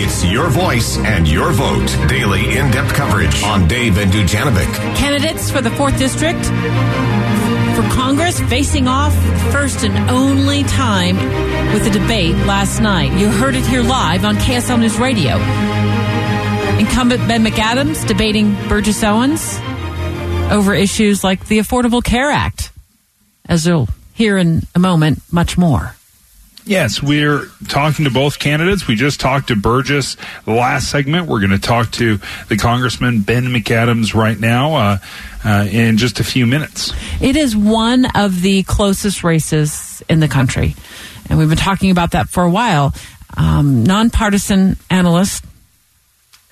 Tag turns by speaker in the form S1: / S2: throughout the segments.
S1: It's your voice and your vote. Daily in depth coverage on Dave and Dujanovic.
S2: Candidates for the 4th District for Congress facing off first and only time with a debate last night. You heard it here live on KSL News Radio. Incumbent Ben McAdams debating Burgess Owens over issues like the Affordable Care Act. As you'll hear in a moment, much more.
S3: Yes, we're talking to both candidates. We just talked to Burgess last segment. We're going to talk to the Congressman Ben McAdams right now uh, uh, in just a few minutes.
S2: It is one of the closest races in the country, and we've been talking about that for a while. Um, nonpartisan analyst,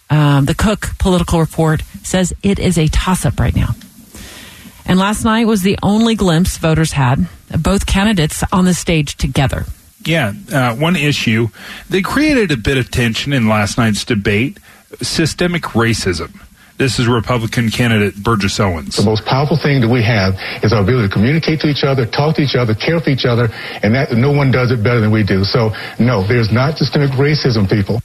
S2: um, the Cook Political Report says it is a toss-up right now. And last night was the only glimpse voters had of both candidates on the stage together.
S3: Yeah, uh, one issue they created a bit of tension in last night's debate: systemic racism. This is Republican candidate Burgess Owens.
S4: The most powerful thing that we have is our ability to communicate to each other, talk to each other, care for each other, and that no one does it better than we do. So, no, there's not systemic racism, people.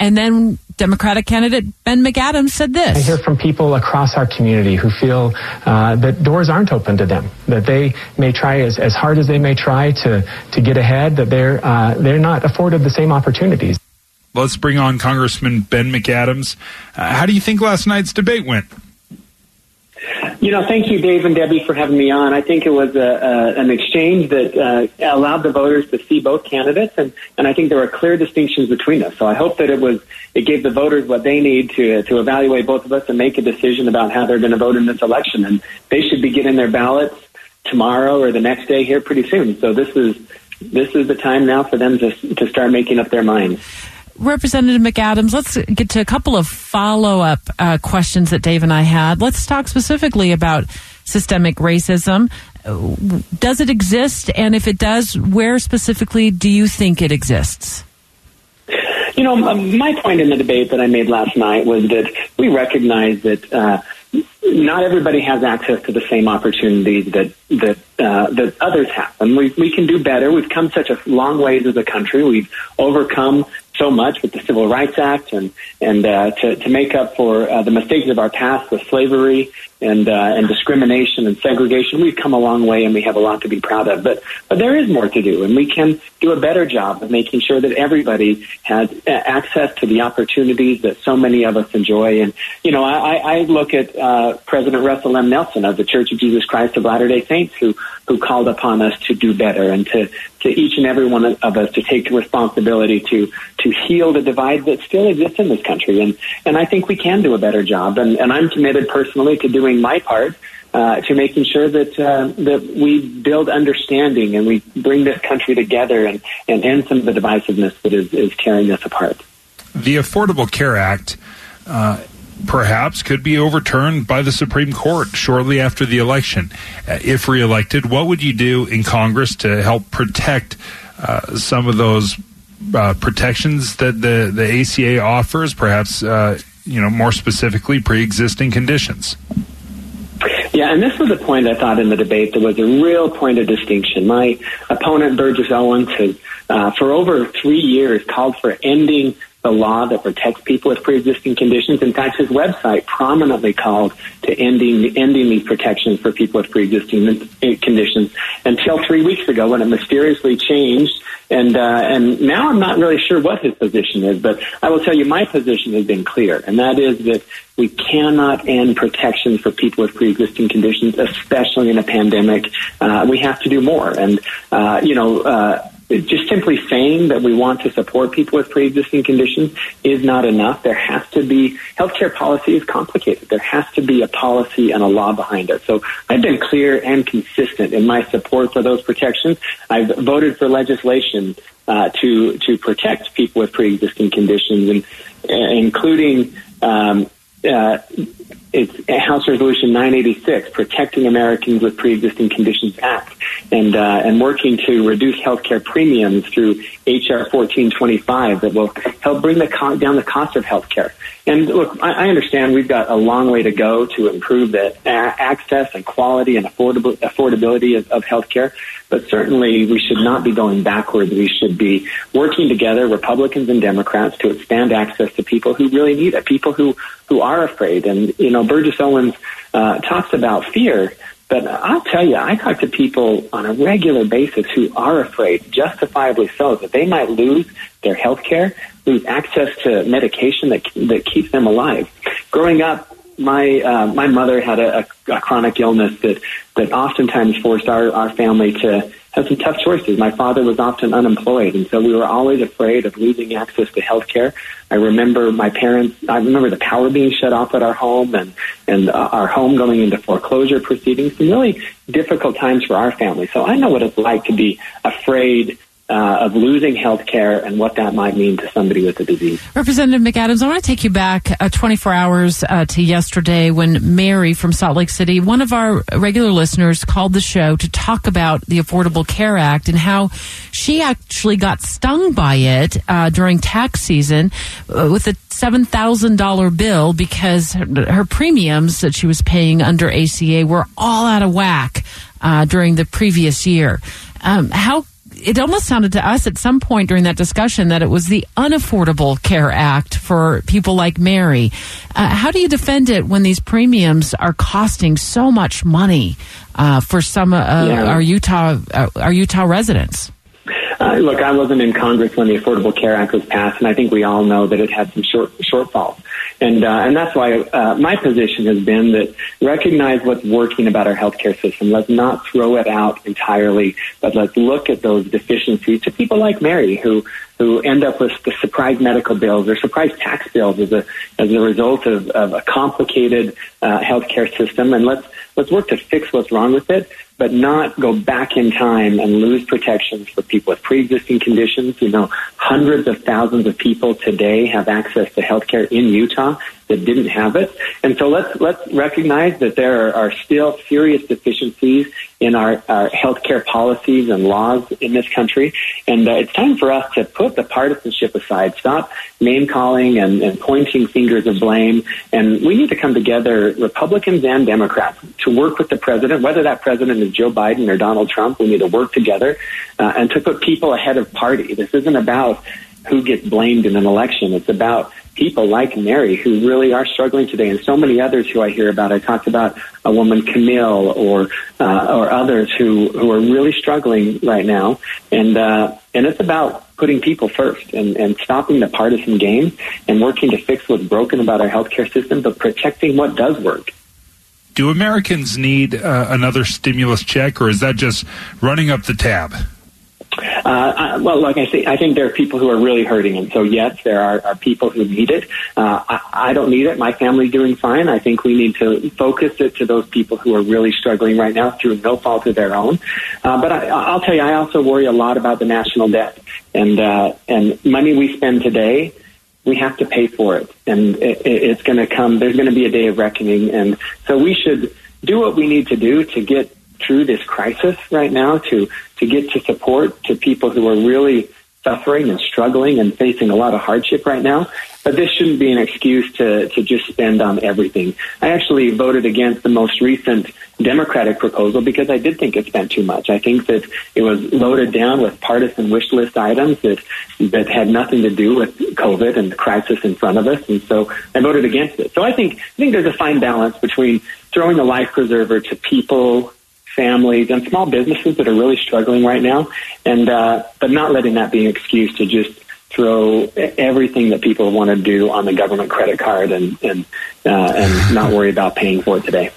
S2: And then Democratic candidate Ben McAdams said this.
S5: I hear from people across our community who feel uh, that doors aren't open to them, that they may try as, as hard as they may try to, to get ahead, that they're, uh, they're not afforded the same opportunities.
S3: Let's bring on Congressman Ben McAdams. Uh, how do you think last night's debate went?
S6: You know, thank you, Dave and Debbie, for having me on. I think it was a, a, an exchange that uh, allowed the voters to see both candidates, and, and I think there are clear distinctions between us. So I hope that it was it gave the voters what they need to to evaluate both of us and make a decision about how they're going to vote in this election. And they should be getting their ballots tomorrow or the next day here pretty soon. So this is this is the time now for them to to start making up their minds.
S2: Representative McAdams, let's get to a couple of follow up uh, questions that Dave and I had. Let's talk specifically about systemic racism. Does it exist? And if it does, where specifically do you think it exists?
S6: You know, my point in the debate that I made last night was that we recognize that uh, not everybody has access to the same opportunities that that uh, that others have, and we we can do better. We've come such a long ways as a country. We've overcome so much with the Civil Rights Act and and uh, to to make up for uh, the mistakes of our past with slavery and uh, and discrimination and segregation. We've come a long way, and we have a lot to be proud of. But but there is more to do, and we can do a better job of making sure that everybody has access to the opportunities that so many of us enjoy. And you know, I, I look at uh, President Russell M. Nelson of the Church of Jesus Christ of Latter Day Saints, who who called upon us to do better and to to each and every one of us to take responsibility to to heal the divide that still exists in this country. And and I think we can do a better job. And and I'm committed personally to doing my part. Uh, to making sure that uh, that we build understanding and we bring this country together and, and end some of the divisiveness that is, is tearing us apart.
S3: The Affordable Care Act uh, perhaps could be overturned by the Supreme Court shortly after the election. Uh, if reelected, what would you do in Congress to help protect uh, some of those uh, protections that the, the ACA offers, perhaps, uh, you know, more specifically, pre-existing conditions?
S6: Yeah, and this was a point I thought in the debate that was a real point of distinction. My opponent, Burgess Owens, has, uh, for over three years, called for ending the law that protects people with pre-existing conditions. In fact, his website prominently called to ending ending these protections for people with pre-existing conditions until three weeks ago when it mysteriously changed. And uh, and now I'm not really sure what his position is, but I will tell you my position has been clear, and that is that we cannot end protections for people with pre-existing conditions, especially in a pandemic. Uh, we have to do more, and uh, you know. Just simply saying that we want to support people with pre-existing conditions is not enough. There has to be healthcare policy is complicated. There has to be a policy and a law behind it. So I've been clear and consistent in my support for those protections. I've voted for legislation uh, to to protect people with pre-existing conditions, and uh, including um, uh, it's House Resolution 986, Protecting Americans with Pre-Existing Conditions Act. and uh, and working to reduce healthcare premiums through HR 1425 that will help bring the co- down the cost of healthcare. And look, I, I understand we've got a long way to go to improve the a- access and quality and affordable, affordability of, of healthcare. But certainly, we should not be going backwards. We should be working together, Republicans and Democrats, to expand access to people who really need it, people who who are afraid. And you know, Burgess Owens uh, talks about fear. But I'll tell you, I talk to people on a regular basis who are afraid, justifiably so, that they might lose their health care, lose access to medication that that keeps them alive. Growing up, my uh, my mother had a, a, chronic illness that that oftentimes forced our our family to have some tough choices. My father was often unemployed, and so we were always afraid of losing access to health care. I remember my parents. I remember the power being shut off at our home, and and uh, our home going into foreclosure proceedings. Some really difficult times for our family. So I know what it's like to be afraid uh, of losing health care and what that might mean to somebody with a disease.
S2: Representative McAdams, I want to take you back uh, 24 hours uh, to yesterday when Mary from Salt Lake City, one of our regular listeners, called the show to talk about the Affordable Care Act and how she actually got stung by it uh, during tax season uh, with a $7,000 bill because her, her, premiums that she was paying under ACA were all out of whack uh, during the previous year. Um, how it almost sounded to us at some point during that discussion that it was the Unaffordable Care Act for people like Mary. Uh, how do you defend it when these premiums are costing so much money uh, for some uh, yeah. our Utah uh, our Utah residents?
S6: Uh, look, I wasn't in Congress when the Affordable Care Act was passed, and I think we all know that it had some short shortfalls. And, uh, and that's why uh, my position has been that recognize what's working about our healthcare system. Let's not throw it out entirely, but let's look at those deficiencies to people like Mary who, who end up with the surprise medical bills or surprise tax bills as a, as a result of, of a complicated uh, healthcare system. And let's, let's work to fix what's wrong with it but not go back in time and lose protections for people with pre-existing conditions. You know, hundreds of thousands of people today have access to health care in Utah that didn't have it. And so let's, let's recognize that there are, still serious deficiencies in our, our healthcare policies and laws in this country. And uh, it's time for us to put the partisanship aside, stop name calling and, and pointing fingers of blame. And we need to come together, Republicans and Democrats, to work with the president, whether that president is Joe Biden or Donald Trump. We need to work together uh, and to put people ahead of party. This isn't about who gets blamed in an election. It's about people like Mary who really are struggling today, and so many others who I hear about. I talked about a woman, Camille, or uh, or others who who are really struggling right now, and uh, and it's about putting people first and, and stopping the partisan game and working to fix what's broken about our healthcare system, but protecting what does work.
S3: Do Americans need uh, another stimulus check, or is that just running up the tab?
S6: Uh, well, like I say, I think there are people who are really hurting, and so yes, there are, are people who need it. Uh, I, I don't need it. My family's doing fine. I think we need to focus it to those people who are really struggling right now through no fault of their own. Uh, but I, I'll tell you, I also worry a lot about the national debt and uh, and money we spend today we have to pay for it, and it, it's going to come. There's going to be a day of reckoning, and so we should do what we need to do to get through this crisis right now to to get to support to people who are really suffering and struggling and facing a lot of hardship right now. But this shouldn't be an excuse to, to just spend on everything. I actually voted against the most recent Democratic proposal because I did think it spent too much. I think that it was loaded down with partisan wish list items that, that had nothing to do with COVID and the crisis in front of us. And so I voted against it. So I think, I think there's a fine balance between throwing a life preserver to people families and small businesses that are really struggling right now, and uh, but not letting that be an excuse to just throw everything that people want to do on the government credit card and and uh, and not worry about paying for it today.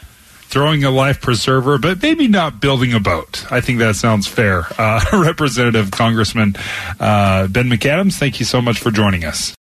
S3: Throwing a life preserver, but maybe not building a boat. I think that sounds fair. Uh, Representative Congressman uh, Ben McAdams, thank you so much for joining us.